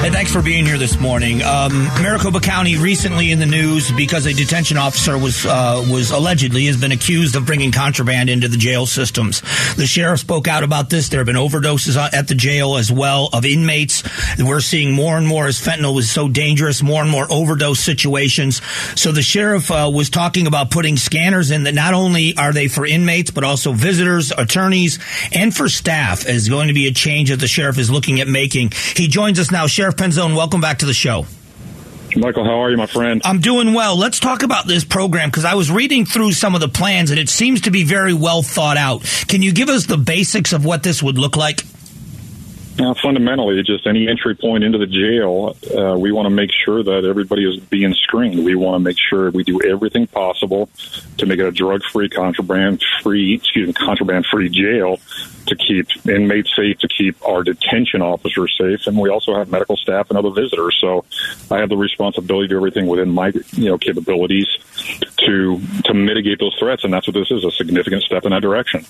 Hey, thanks for being here this morning. Um, Maricopa County recently in the news because a detention officer was uh, was allegedly has been accused of bringing contraband into the jail systems. The sheriff spoke out about this. There have been overdoses at the jail as well of inmates. We're seeing more and more as fentanyl is so dangerous, more and more overdose situations. So the sheriff uh, was talking about putting scanners in that not only are they for inmates but also visitors, attorneys, and for staff. Is going to be a change that the sheriff is looking at making. He joins us now, Sheriff. Sheriff Penzone, welcome back to the show. Michael, how are you, my friend? I'm doing well. Let's talk about this program because I was reading through some of the plans and it seems to be very well thought out. Can you give us the basics of what this would look like? Now, fundamentally, just any entry point into the jail, uh, we want to make sure that everybody is being screened. We want to make sure we do everything possible to make it a drug-free, contraband-free, excuse me, contraband-free jail to keep inmates safe, to keep our detention officers safe, and we also have medical staff and other visitors. So, I have the responsibility to do everything within my you know capabilities to to mitigate those threats, and that's what this is—a significant step in that direction.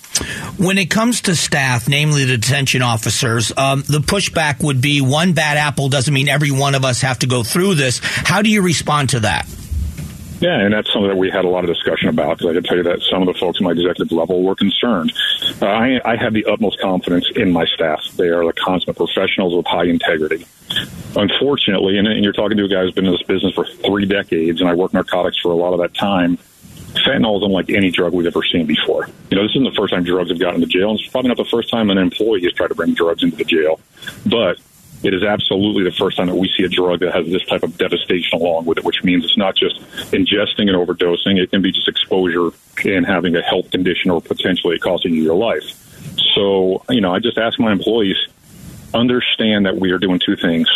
When it comes to staff, namely the detention officers, um, the pushback would be one bad apple doesn't mean every one of us have to go through this. How do you respond to that? Yeah, and that's something that we had a lot of discussion about because I can tell you that some of the folks at my executive level were concerned. Uh, I, I have the utmost confidence in my staff. They are the consummate professionals with high integrity. Unfortunately, and, and you're talking to a guy who's been in this business for three decades, and I worked narcotics for a lot of that time fentanyl is unlike any drug we've ever seen before. You know, this isn't the first time drugs have gotten into jail, and it's probably not the first time an employee has tried to bring drugs into the jail. But it is absolutely the first time that we see a drug that has this type of devastation along with it, which means it's not just ingesting and overdosing. It can be just exposure and having a health condition or potentially costing you your life. So, you know, I just ask my employees, understand that we are doing two things.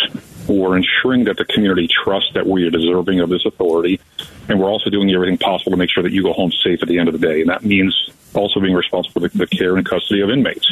We're ensuring that the community trusts that we are deserving of this authority, and we're also doing everything possible to make sure that you go home safe at the end of the day. And that means also being responsible for the, the care and custody of inmates.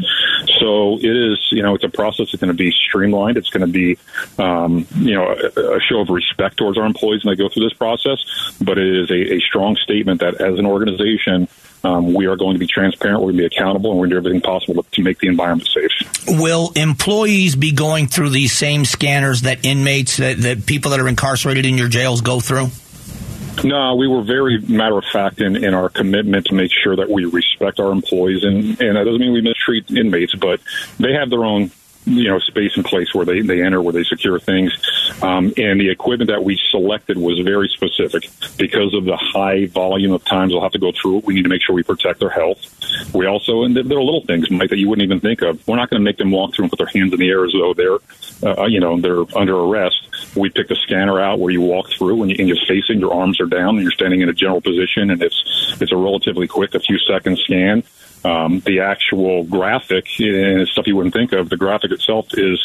So it is, you know, it's a process that's going to be streamlined. It's going to be, um, you know, a, a, show of respect towards our employees when they go through this process. But it is a, a strong statement that as an organization, um, we are going to be transparent, we're going to be accountable, and we're going to do everything possible to make the environment safe. Will employees be going through these same scanners that inmates, that, that people that are incarcerated in your jails go through? No, we were very matter of fact in, in our commitment to make sure that we respect our employees, and, and that doesn't mean we mistreat inmates, but they have their own you know space and place where they, they enter where they secure things. Um, and the equipment that we selected was very specific. Because of the high volume of times they'll have to go through it we need to make sure we protect their health. We also and there are little things Mike, that you wouldn't even think of. We're not going to make them walk through and put their hands in the air as though they're uh, you know they're under arrest. We pick the scanner out where you walk through and, you, you're facing your arms are down and you're standing in a general position and it's it's a relatively quick a few second scan um, the actual graphic and stuff you wouldn't think of. The graphic itself is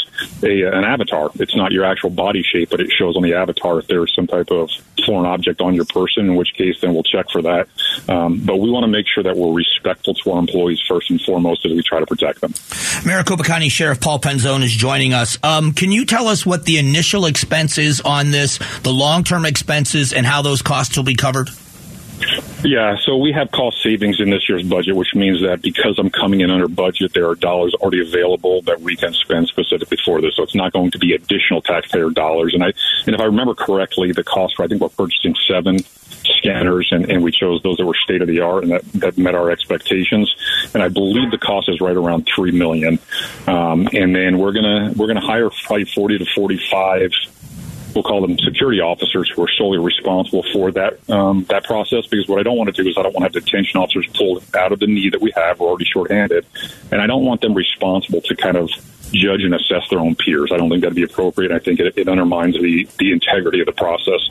a, an avatar. It's not your actual body shape, but it shows on the avatar if there's some type of foreign object on your person, in which case then we'll check for that. Um, but we want to make sure that we're respectful to our employees first and foremost as we try to protect them. Maricopa County Sheriff Paul Penzone is joining us. Um, can you tell us what the initial expenses on this, the long term expenses, and how those costs will be covered? Yeah, so we have cost savings in this year's budget, which means that because I'm coming in under budget, there are dollars already available that we can spend specifically for this. So it's not going to be additional taxpayer dollars. And I, and if I remember correctly, the cost for I think we're purchasing seven scanners, and, and we chose those that were state of the art and that, that met our expectations. And I believe the cost is right around three million. Um, and then we're gonna we're gonna hire probably forty to forty five we'll call them security officers who are solely responsible for that um, that process. Because what I don't want to do is I don't want to have detention officers pulled out of the need that we have. We're already shorthanded, and I don't want them responsible to kind of judge and assess their own peers. I don't think that'd be appropriate. I think it, it undermines the, the integrity of the process.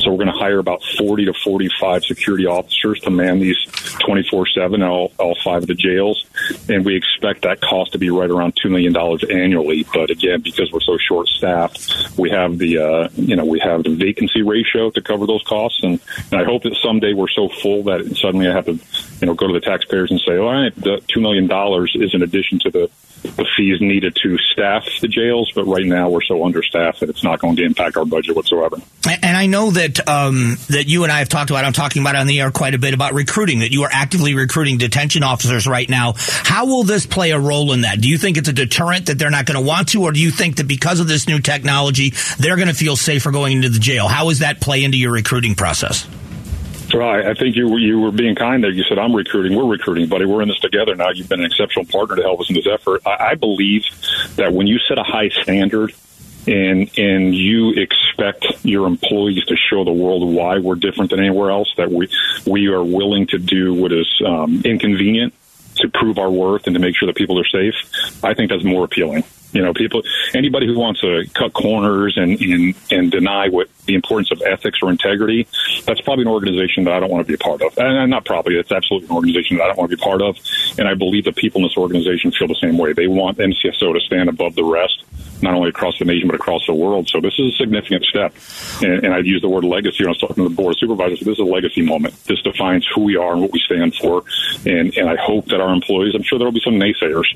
So we're going to hire about 40 to 45 security officers to man these 24 7, all, all five of the jails. And we expect that cost to be right around $2 million annually. But again, because we're so short staffed, we have the, uh, you know, we have the vacancy ratio to cover those costs. And, and I hope that someday we're so full that suddenly I have to, you know, go to the taxpayers and say, all right, the $2 million is in addition to the, the fees needed to staff the jails, but right now we're so understaffed that it's not going to impact our budget whatsoever. And I know that um, that you and I have talked about. I'm talking about on the air quite a bit about recruiting. That you are actively recruiting detention officers right now. How will this play a role in that? Do you think it's a deterrent that they're not going to want to, or do you think that because of this new technology, they're going to feel safer going into the jail? How does that play into your recruiting process? Right. I think you you were being kind there. You said I'm recruiting. We're recruiting, buddy. We're in this together now. You've been an exceptional partner to help us in this effort. I, I believe that when you set a high standard and and you expect your employees to show the world why we're different than anywhere else, that we we are willing to do what is um, inconvenient to prove our worth and to make sure that people are safe. I think that's more appealing. You know, people, anybody who wants to cut corners and, and, and deny what the importance of ethics or integrity, that's probably an organization that I don't want to be a part of. And not probably, it's absolutely an organization that I don't want to be part of. And I believe the people in this organization feel the same way. They want MCSO to stand above the rest not only across the nation but across the world. So this is a significant step. And, and I've used the word legacy when I was talking to the board of supervisors. This is a legacy moment. This defines who we are and what we stand for. And and I hope that our employees. I'm sure there will be some naysayers,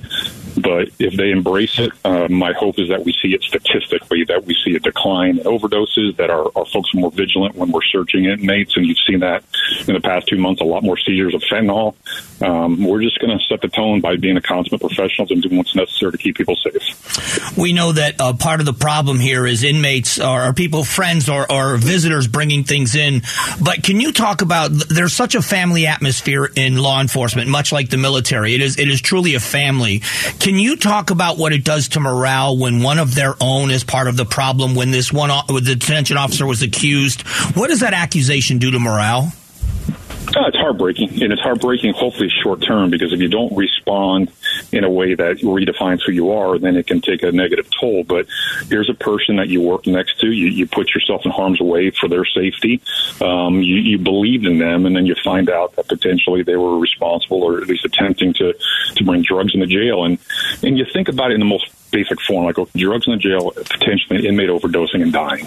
but if they embrace it, uh, my hope is that we see it statistically, that we see a decline in overdoses, that our, our folks are more vigilant when we're searching inmates, and you've seen that in the past two months. A lot more seizures of fentanyl. Um, we're just going to set the tone by being a consummate professionals and doing what's necessary to keep people safe. We know that uh, part of the problem here is inmates or people, friends or, or, visitors bringing things in. But can you talk about? There's such a family atmosphere in law enforcement, much like the military. It is it is truly a family. Can you talk about what it does to morale when one of their own is part of the problem? When this one, when the detention officer was accused, what does that accusation do to morale? Uh, it's heartbreaking, and it's heartbreaking. Hopefully, short term, because if you don't respond in a way that redefines who you are, then it can take a negative toll. But here's a person that you work next to. You, you put yourself in harm's way for their safety. Um, you, you believed in them, and then you find out that potentially they were responsible, or at least attempting to to bring drugs into jail. And and you think about it in the most basic form, like drugs in the jail, potentially inmate overdosing and dying.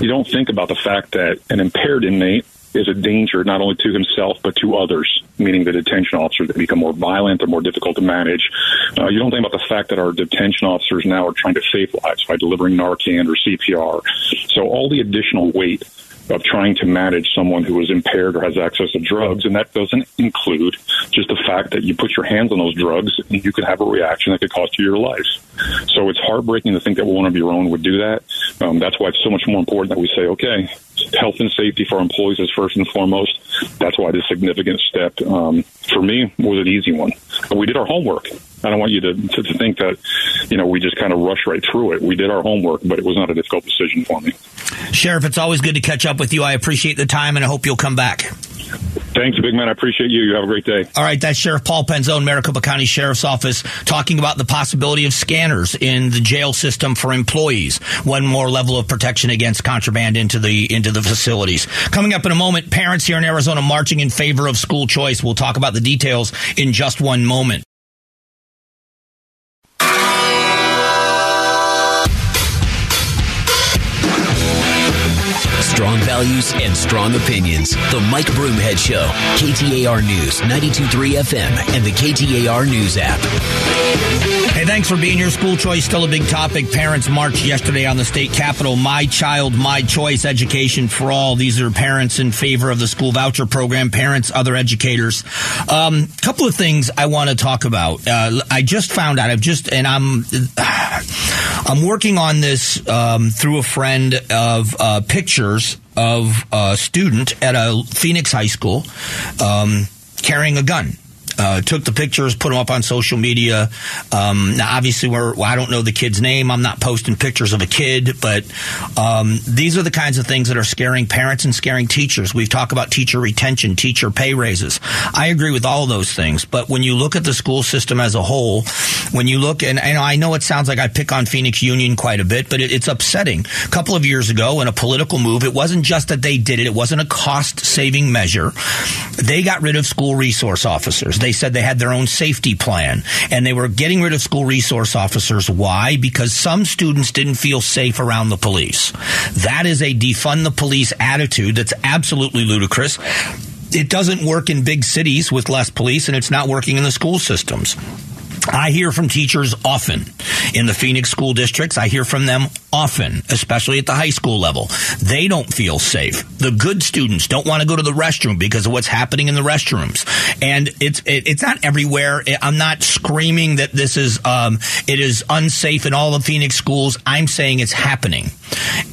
You don't think about the fact that an impaired inmate is a danger not only to himself but to others, meaning the detention officers. Become more violent, they're more difficult to manage. Uh, you don't think about the fact that our detention officers now are trying to save lives by delivering Narcan or CPR. So all the additional weight of trying to manage someone who is impaired or has access to drugs, and that doesn't include just the fact that you put your hands on those drugs and you could have a reaction that could cost you your life. So it's heartbreaking to think that one of your own would do that. Um, that's why it's so much more important that we say, okay, health and safety for employees is first and foremost. That's why this significant step um, for me was an easy one. But we did our homework. I don't want you to, to, to think that, you know, we just kind of rush right through it. We did our homework, but it was not a difficult decision for me. Sheriff, it's always good to catch up with you. I appreciate the time, and I hope you'll come back. Thanks, big man. I appreciate you. You have a great day. All right, that's Sheriff Paul Penzone, Maricopa County Sheriff's Office, talking about the possibility of scanners in the jail system for employees. One more level of protection against contraband into the into the facilities. Coming up in a moment, parents here in Arizona marching in favor of school choice. We'll talk about the details in just one moment. Strong values and strong opinions. The Mike Broomhead Show. KTAR News, 92.3 FM, and the KTAR News app. Hey, thanks for being here. School choice still a big topic. Parents marched yesterday on the state capitol. My child, my choice, education for all. These are parents in favor of the school voucher program. Parents, other educators. A um, couple of things I want to talk about. Uh, I just found out. I've just and I'm I'm working on this um, through a friend of uh, pictures of a student at a Phoenix high school um, carrying a gun uh, took the pictures, put them up on social media. Um, now, obviously, we're, well, I don't know the kid's name. I'm not posting pictures of a kid, but um, these are the kinds of things that are scaring parents and scaring teachers. We've talked about teacher retention, teacher pay raises. I agree with all those things, but when you look at the school system as a whole, when you look, and, and I know it sounds like I pick on Phoenix Union quite a bit, but it, it's upsetting. A couple of years ago, in a political move, it wasn't just that they did it; it wasn't a cost-saving measure. They got rid of school resource officers. They said they had their own safety plan and they were getting rid of school resource officers. Why? Because some students didn't feel safe around the police. That is a defund the police attitude that's absolutely ludicrous. It doesn't work in big cities with less police and it's not working in the school systems. I hear from teachers often in the Phoenix school districts. I hear from them often, especially at the high school level. They don't feel safe. The good students don't want to go to the restroom because of what's happening in the restrooms. And it's it, it's not everywhere. I'm not screaming that this is um, it is unsafe in all the Phoenix schools. I'm saying it's happening.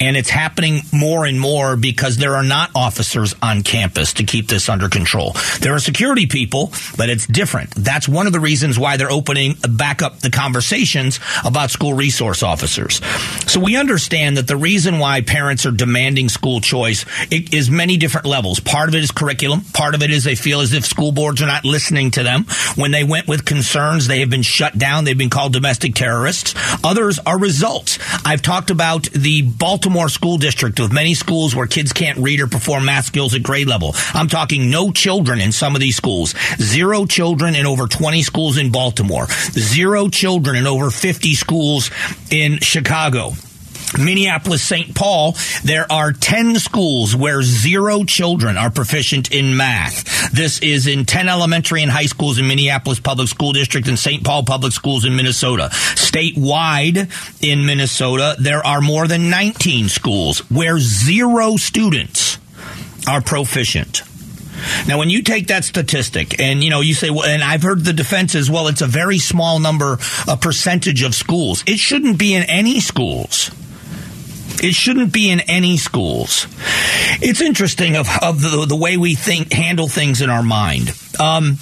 And it's happening more and more because there are not officers on campus to keep this under control. There are security people, but it's different. That's one of the reasons why they're opening back up the conversations about school resource officers. So we understand that the reason why parents are demanding school choice is many different levels. Part of it is curriculum. Part of it is they feel as if school boards are not listening to them. When they went with concerns, they have been shut down. They've been called domestic terrorists. Others are results. I've talked about the Baltimore school district with many schools where kids can't read or perform math skills at grade level. I'm talking no children in some of these schools. Zero children in over 20 schools in Baltimore. Zero children in over 50 schools in Chicago. Minneapolis St. Paul, there are 10 schools where zero children are proficient in math. This is in 10 elementary and high schools in Minneapolis Public School District and St. Paul Public Schools in Minnesota. Statewide in Minnesota, there are more than 19 schools where zero students are proficient. Now, when you take that statistic and, you know, you say, well, and I've heard the defense as well, it's a very small number, a percentage of schools. It shouldn't be in any schools. It shouldn't be in any schools. It's interesting of, of the, the way we think, handle things in our mind. Um,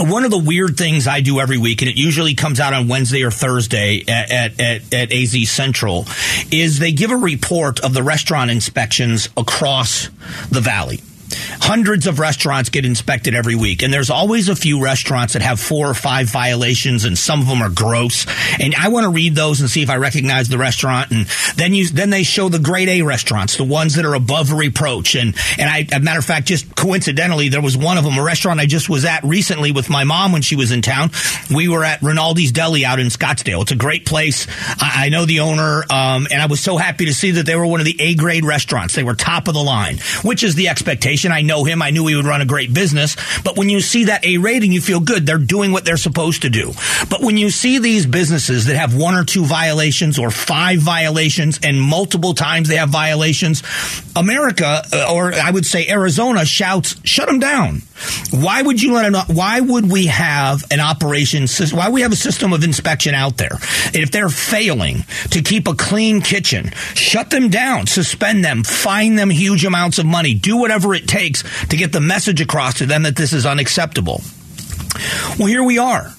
one of the weird things I do every week, and it usually comes out on Wednesday or Thursday at, at, at, at, AZ Central, is they give a report of the restaurant inspections across the valley. Hundreds of restaurants get inspected every week, and there's always a few restaurants that have four or five violations, and some of them are gross. And I want to read those and see if I recognize the restaurant. And then you then they show the grade A restaurants, the ones that are above reproach. And and I, a matter of fact, just coincidentally, there was one of them, a restaurant I just was at recently with my mom when she was in town. We were at Rinaldi's Deli out in Scottsdale. It's a great place. I, I know the owner, um, and I was so happy to see that they were one of the A grade restaurants. They were top of the line, which is the expectation. I know him. I knew he would run a great business. But when you see that A rating, you feel good. They're doing what they're supposed to do. But when you see these businesses that have one or two violations or five violations and multiple times they have violations, America, uh, or I would say Arizona, shouts, shut them down. Why would you let them? Why would we have an operation? system? Why we have a system of inspection out there? If they're failing to keep a clean kitchen, shut them down, suspend them, fine them huge amounts of money, do whatever it takes to get the message across to them that this is unacceptable. Well, here we are.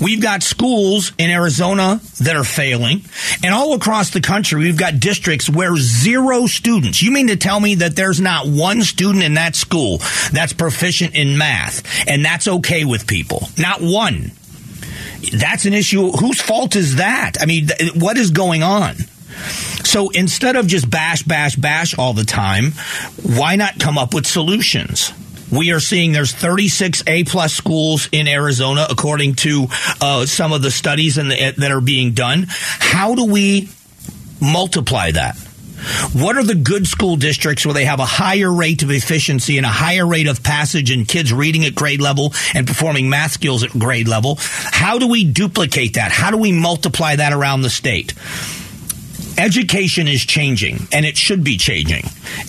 We've got schools in Arizona that are failing, and all across the country, we've got districts where zero students. You mean to tell me that there's not one student in that school that's proficient in math, and that's okay with people? Not one. That's an issue. Whose fault is that? I mean, what is going on? So instead of just bash, bash, bash all the time, why not come up with solutions? We are seeing there's 36 A plus schools in Arizona, according to uh, some of the studies the, that are being done. How do we multiply that? What are the good school districts where they have a higher rate of efficiency and a higher rate of passage and kids reading at grade level and performing math skills at grade level? How do we duplicate that? How do we multiply that around the state? Education is changing and it should be changing.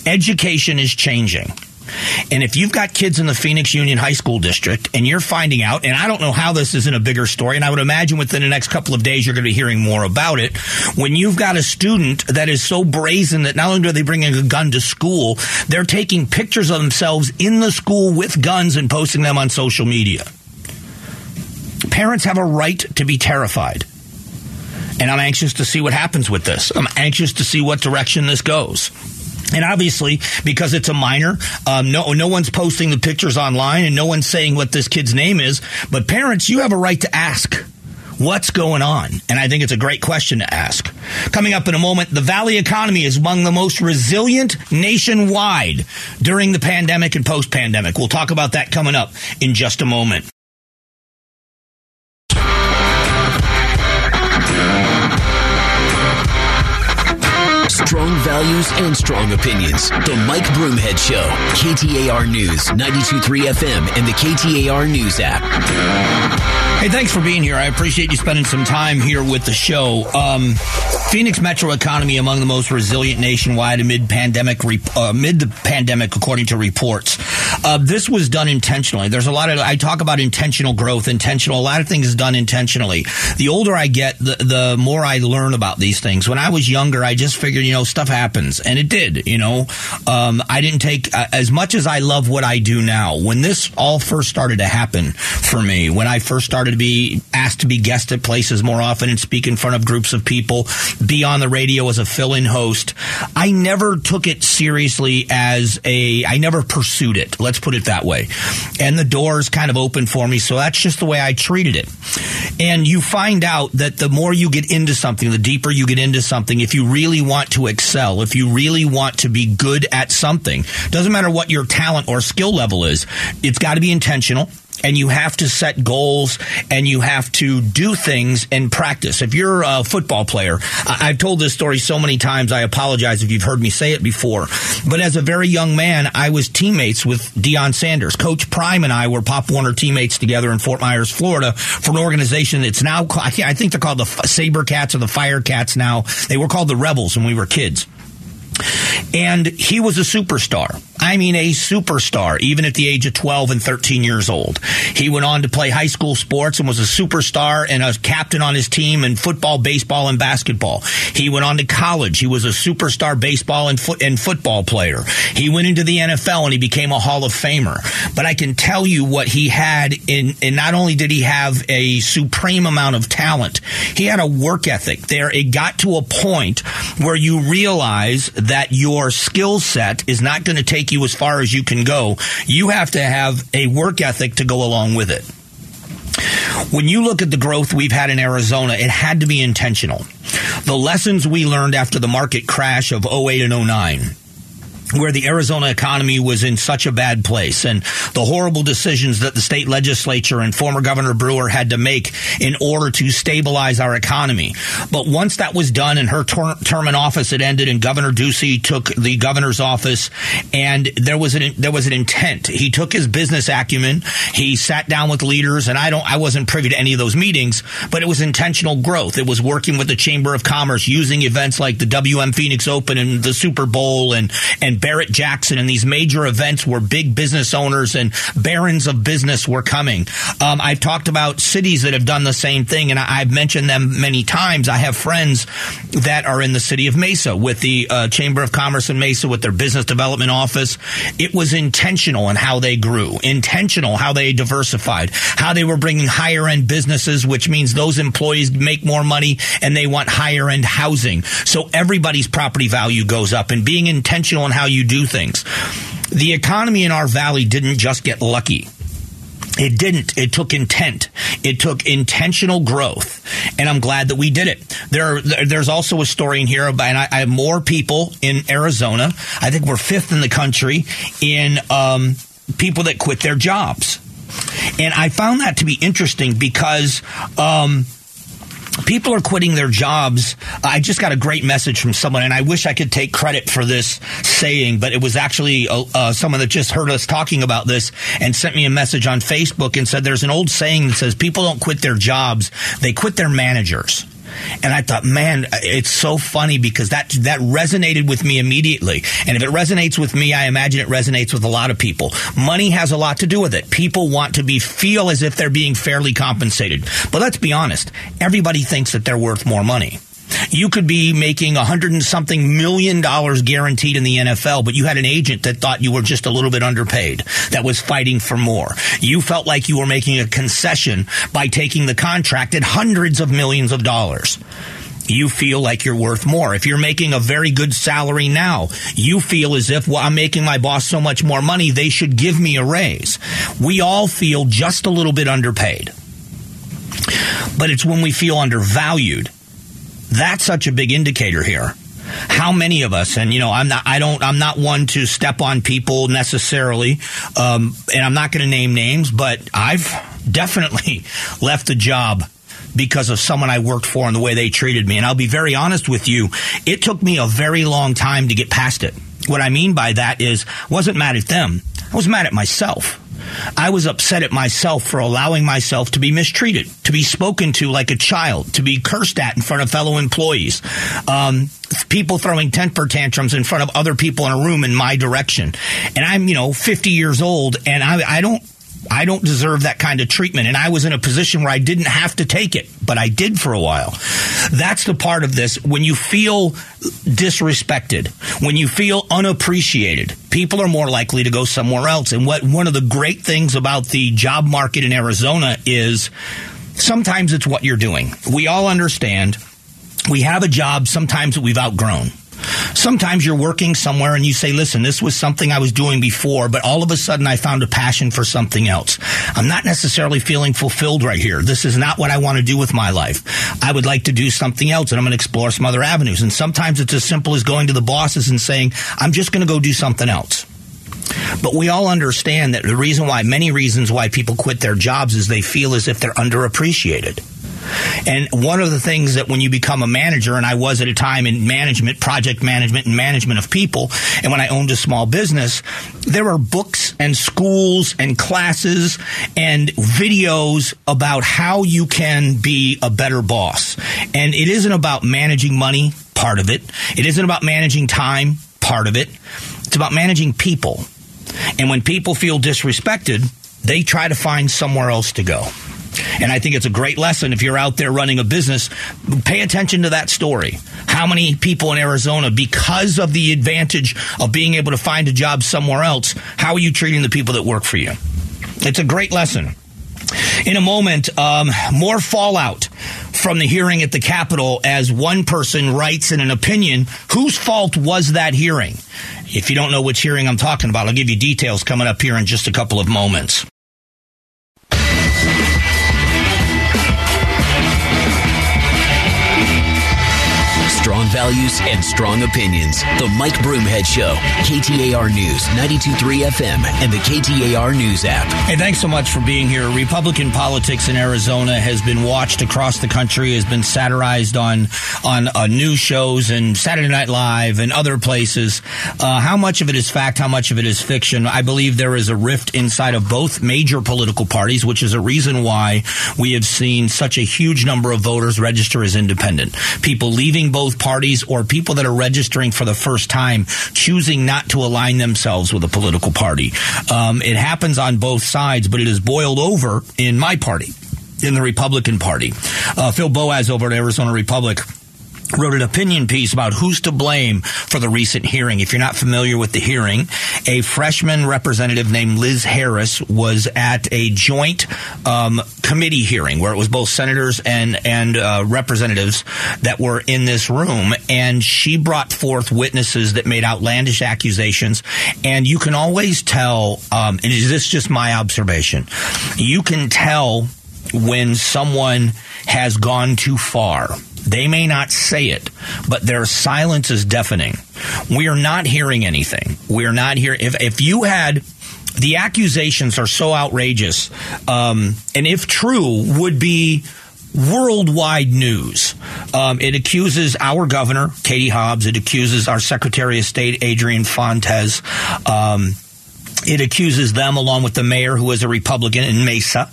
Education is changing. And if you've got kids in the Phoenix Union High School District and you're finding out, and I don't know how this isn't a bigger story, and I would imagine within the next couple of days you're going to be hearing more about it. When you've got a student that is so brazen that not only are they bringing a gun to school, they're taking pictures of themselves in the school with guns and posting them on social media. Parents have a right to be terrified. And I'm anxious to see what happens with this. I'm anxious to see what direction this goes. And obviously, because it's a minor, um, no, no one's posting the pictures online and no one's saying what this kid's name is. But parents, you have a right to ask. What's going on? And I think it's a great question to ask. Coming up in a moment, the Valley economy is among the most resilient nationwide during the pandemic and post pandemic. We'll talk about that coming up in just a moment. Strong values and strong opinions. The Mike Broomhead Show. KTAR News, 92.3 FM, and the KTAR News app. Hey, thanks for being here. I appreciate you spending some time here with the show. Um, Phoenix metro economy among the most resilient nationwide amid pandemic uh, amid the pandemic, according to reports. Uh, this was done intentionally. There's a lot of I talk about intentional growth, intentional. A lot of things done intentionally. The older I get, the the more I learn about these things. When I was younger, I just figured, you know, stuff happens, and it did. You know, um, I didn't take uh, as much as I love what I do now. When this all first started to happen for me, when I first started to be asked to be guest at places more often and speak in front of groups of people, be on the radio as a fill-in host, I never took it seriously as a. I never pursued it. Let's put it that way. And the doors kind of opened for me, so that's just the way I treated it. And you find out that the more you get into something, the deeper you get into something, if you really want to excel, if you really want to be good at something, doesn't matter what your talent or skill level is, it's got to be intentional and you have to set goals and you have to do things and practice. If you're a football player, I've told this story so many times, I apologize if you've heard me say it before. But as a very young man, I was teammates with Deion Sanders. Coach Prime and I were Pop Warner teammates together in Fort Myers, Florida for an organization that's now, I think they're called the Saber Cats or the Fire Cats now. They were called the Rebels when we were kids. And he was a superstar. I mean, a superstar, even at the age of 12 and 13 years old. He went on to play high school sports and was a superstar and a captain on his team in football, baseball, and basketball. He went on to college. He was a superstar baseball and, foot, and football player. He went into the NFL and he became a Hall of Famer. But I can tell you what he had in, and not only did he have a supreme amount of talent, he had a work ethic there. It got to a point where you realize that your skill set is not going to take you as far as you can go. You have to have a work ethic to go along with it. When you look at the growth we've had in Arizona, it had to be intentional. The lessons we learned after the market crash of 08 and 09 where the Arizona economy was in such a bad place and the horrible decisions that the state legislature and former Governor Brewer had to make in order to stabilize our economy. But once that was done and her ter- term in office had ended and Governor Ducey took the governor's office and there was an there was an intent. He took his business acumen, he sat down with leaders and I don't I wasn't privy to any of those meetings, but it was intentional growth. It was working with the Chamber of Commerce using events like the WM Phoenix Open and the Super Bowl and and Barrett Jackson and these major events where big business owners and barons of business were coming. Um, I've talked about cities that have done the same thing, and I, have mentioned them many times. I have friends that are in the city of Mesa with the uh, Chamber of Commerce in Mesa with their business development office. It was intentional in how they grew, intentional how they diversified, how they were bringing higher end businesses, which means those employees make more money and they want higher end housing. So everybody's property value goes up and being intentional in how how you do things. The economy in our valley didn't just get lucky. It didn't. It took intent. It took intentional growth, and I'm glad that we did it. There, there's also a story in here about, and I, I have more people in Arizona. I think we're fifth in the country in um, people that quit their jobs, and I found that to be interesting because. Um, people are quitting their jobs. I just got a great message from someone, and I wish I could take credit for this saying, but it was actually uh, uh, someone that just heard us talking about this and sent me a message on Facebook and said there's an old saying that says people don't quit their jobs, they quit their managers. And I thought, man, it's so funny because that that resonated with me immediately. And if it resonates with me, I imagine it resonates with a lot of people. Money has a lot to do with it. People want to be feel as if they're being fairly compensated. But let's be honest, everybody thinks that they're worth more money. You could be making a hundred and something million dollars guaranteed in the NFL, but you had an agent that thought you were just a little bit underpaid, that was fighting for more. You felt like you were making a concession by taking the contract at hundreds of millions of dollars you feel like you're worth more. If you're making a very good salary now, you feel as if, well, I'm making my boss so much more money, they should give me a raise. We all feel just a little bit underpaid. But it's when we feel undervalued that's such a big indicator here. How many of us, and you know, I'm not, I don't, I'm not one to step on people necessarily, um, and I'm not going to name names, but I've definitely left a job because of someone I worked for and the way they treated me. And I'll be very honest with you, it took me a very long time to get past it. What I mean by that is, wasn't mad at them. I was mad at myself. I was upset at myself for allowing myself to be mistreated, to be spoken to like a child, to be cursed at in front of fellow employees, um, people throwing temper tantrums in front of other people in a room in my direction. And I'm, you know, 50 years old and I, I don't I don't deserve that kind of treatment. And I was in a position where I didn't have to take it, but I did for a while. That's the part of this. When you feel disrespected, when you feel unappreciated, people are more likely to go somewhere else. And what one of the great things about the job market in Arizona is sometimes it's what you're doing. We all understand we have a job sometimes that we've outgrown. Sometimes you're working somewhere and you say, listen, this was something I was doing before, but all of a sudden I found a passion for something else. I'm not necessarily feeling fulfilled right here. This is not what I want to do with my life. I would like to do something else and I'm going to explore some other avenues. And sometimes it's as simple as going to the bosses and saying, I'm just going to go do something else. But we all understand that the reason why, many reasons why people quit their jobs is they feel as if they're underappreciated. And one of the things that when you become a manager, and I was at a time in management, project management, and management of people, and when I owned a small business, there are books and schools and classes and videos about how you can be a better boss. And it isn't about managing money, part of it. It isn't about managing time, part of it. It's about managing people. And when people feel disrespected, they try to find somewhere else to go. And I think it's a great lesson if you're out there running a business. Pay attention to that story. How many people in Arizona, because of the advantage of being able to find a job somewhere else, how are you treating the people that work for you? It's a great lesson. In a moment, um, more fallout from the hearing at the Capitol as one person writes in an opinion whose fault was that hearing? If you don't know which hearing I'm talking about, I'll give you details coming up here in just a couple of moments. Values and strong opinions. The Mike Broomhead Show. KTAR News, 92.3 FM, and the KTAR News app. Hey, thanks so much for being here. Republican politics in Arizona has been watched across the country, has been satirized on on uh, news shows and Saturday Night Live and other places. Uh, how much of it is fact? How much of it is fiction? I believe there is a rift inside of both major political parties, which is a reason why we have seen such a huge number of voters register as independent. People leaving both parties or people that are registering for the first time choosing not to align themselves with a political party. Um, it happens on both sides, but it is boiled over in my party in the Republican Party. Uh, Phil Boas over at Arizona Republic wrote an opinion piece about who's to blame for the recent hearing. If you're not familiar with the hearing, a freshman representative named Liz Harris was at a joint um, committee hearing where it was both senators and and uh, representatives that were in this room, and she brought forth witnesses that made outlandish accusations. And you can always tell, um, and is this just my observation? You can tell when someone has gone too far they may not say it, but their silence is deafening. We are not hearing anything. We are not hearing. If, if you had the accusations are so outrageous, um, and if true, would be worldwide news. Um, it accuses our governor, Katie Hobbs. It accuses our Secretary of State, Adrian Fontes. Um, it accuses them, along with the mayor, who is a Republican in Mesa,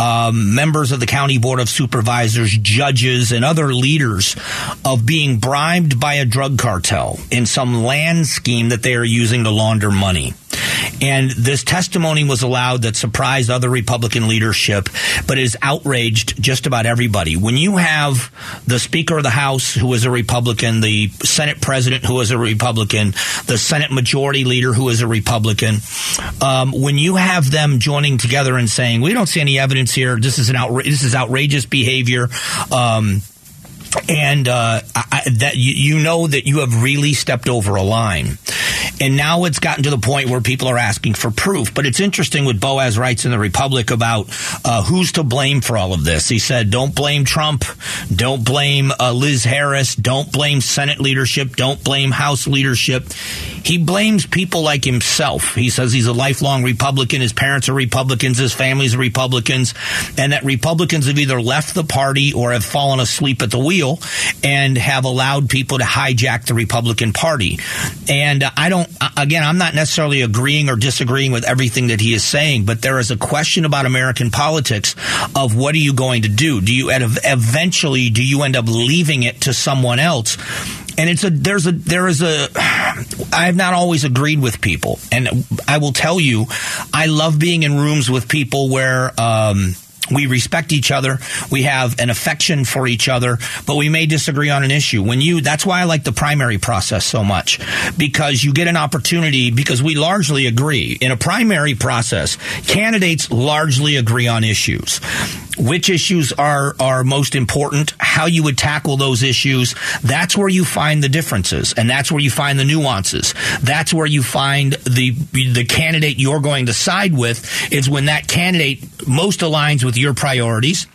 um, members of the county board of supervisors, judges, and other leaders of being bribed by a drug cartel in some land scheme that they are using to launder money. And this testimony was allowed that surprised other Republican leadership, but has outraged just about everybody. When you have the Speaker of the House, who is a Republican, the Senate President, who is a Republican, the Senate Majority Leader, who is a Republican, um, when you have them joining together and saying, "We don't see any evidence here. This is an outra- this is outrageous behavior." Um, and uh, I, that you, you, know that you have really stepped over a line. And now it's gotten to the point where people are asking for proof. But it's interesting what Boas writes in the Republic about uh, who's to blame for all of this. He said, don't blame Trump. Don't blame uh, Liz Harris. Don't blame Senate leadership. Don't blame House leadership. He blames people like himself. He says he's a lifelong Republican. His parents are Republicans. His family's Republicans. And that Republicans have either left the party or have fallen asleep at the wheel and have allowed people to hijack the Republican Party. And uh, I don't, again, I'm not necessarily agreeing or disagreeing with everything that he is saying, but there is a question about American politics of what are you going to do? Do you eventually do you end up leaving it to someone else? and it's a there's a there is a I have not always agreed with people, and I will tell you, I love being in rooms with people where um, we respect each other. We have an affection for each other, but we may disagree on an issue. When you, that's why I like the primary process so much because you get an opportunity because we largely agree. In a primary process, candidates largely agree on issues which issues are are most important, how you would tackle those issues. That's where you find the differences, and that's where you find the nuances. That's where you find the the candidate you're going to side with is when that candidate most aligns with your priorities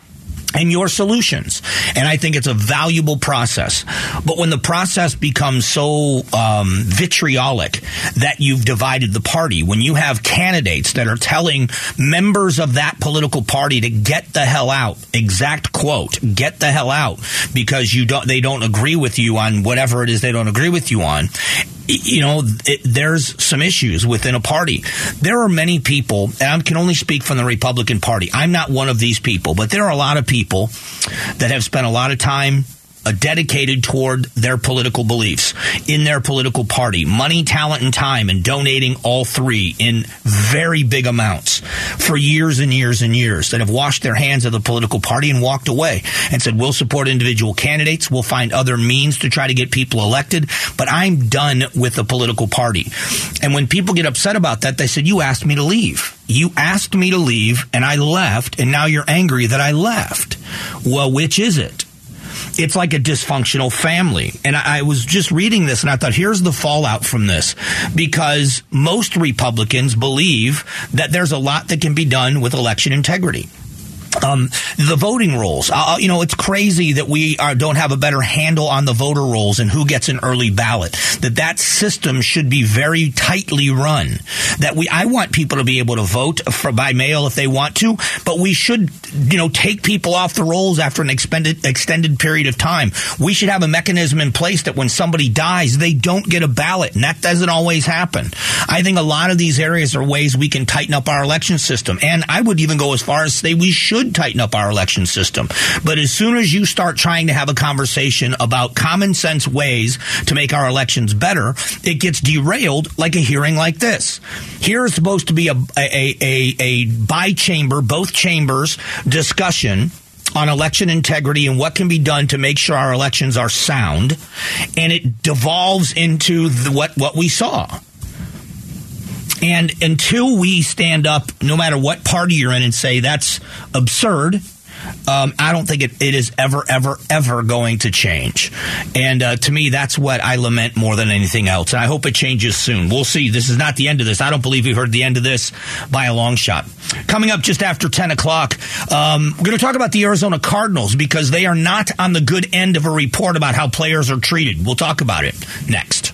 and your solutions. And I think it's a valuable process. But when the process becomes so um, vitriolic that you've divided the party, when you have candidates that are telling members of that political party to get the hell out, exact quote, get the hell out because you don't, they don't agree with you on whatever it is they don't agree with you on you know, it, there's some issues within a party. There are many people, and I can only speak from the Republican Party. I'm not one of these people, but there are a lot of people that have spent a lot of time Uh, dedicated toward their political beliefs in their political party, money, talent, and time, and donating all three in very big amounts for years and years and years that have washed their hands of the political party and walked away and said, we'll support individual candidates. We'll find other means to try to get people elected, but I'm done with the political party. And when people get upset about that, they said, you asked me to leave. You asked me to leave and I left and now you're angry that I left. Well, which is it? It's like a dysfunctional family. And I, I was just reading this and I thought, here's the fallout from this. Because most Republicans believe that there's a lot that can be done with election integrity. Um, the voting rolls. Uh, you know, it's crazy that we are, don't have a better handle on the voter rolls and who gets an early ballot. That that system should be very tightly run. That we, I want people to be able to vote for, by mail if they want to, but we should, you know, take people off the rolls after an extended extended period of time. We should have a mechanism in place that when somebody dies, they don't get a ballot, and that doesn't always happen. I think a lot of these areas are ways we can tighten up our election system, and I would even go as far as say we should should tighten up our election system. But as soon as you start trying to have a conversation about common sense ways to make our elections better, it gets derailed like a hearing like this. Here is supposed to be a, a, a, a by chamber, both chambers discussion on election integrity and what can be done to make sure our elections are sound, and it devolves into the, what what we saw. And until we stand up, no matter what party you're in, and say that's absurd, um, I don't think it, it is ever, ever, ever going to change. And uh, to me, that's what I lament more than anything else. And I hope it changes soon. We'll see. This is not the end of this. I don't believe we've heard the end of this by a long shot. Coming up just after 10 o'clock, um, we're going to talk about the Arizona Cardinals because they are not on the good end of a report about how players are treated. We'll talk about it next.